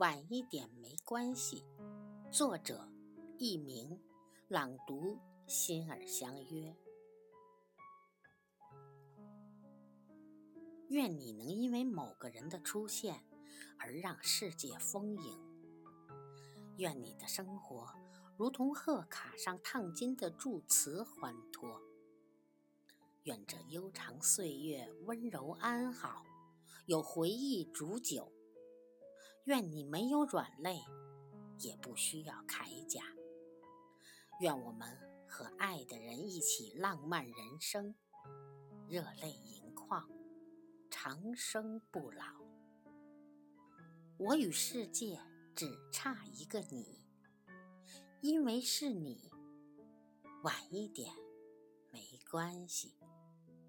晚一点没关系。作者：佚名，朗读：心儿相约。愿你能因为某个人的出现而让世界丰盈。愿你的生活如同贺卡上烫金的祝词欢脱。愿这悠长岁月温柔安好，有回忆煮酒。愿你没有软肋，也不需要铠甲。愿我们和爱的人一起浪漫人生，热泪盈眶，长生不老。我与世界只差一个你，因为是你，晚一点没关系。